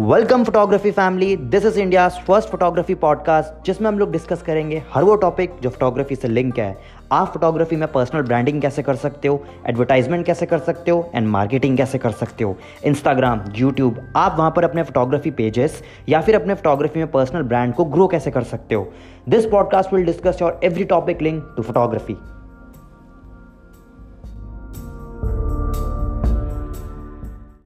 Welcome photography family this is India first photography podcast जिसमें हम लोग डिस्कस करेंगे हर वो टॉपिक जो फोटोग्राफी से लिंक है। आप फोटोग्राफी में पर्सनल ब्रांडिंग कैसे कर सकते हो एडवर्टाइजमेंट कैसे कर सकते हो एंड मार्केटिंग कैसे कर सकते हो? इंस्टाग्राम यूट्यूब आप वहाँ पर अपने फोटोग्राफी पेजेस या फिर अपने फोटोग्राफी में पर्सनल ब्रांड को ग्रो कैसे कर सकते हो? This podcast will discuss your every topic link to photography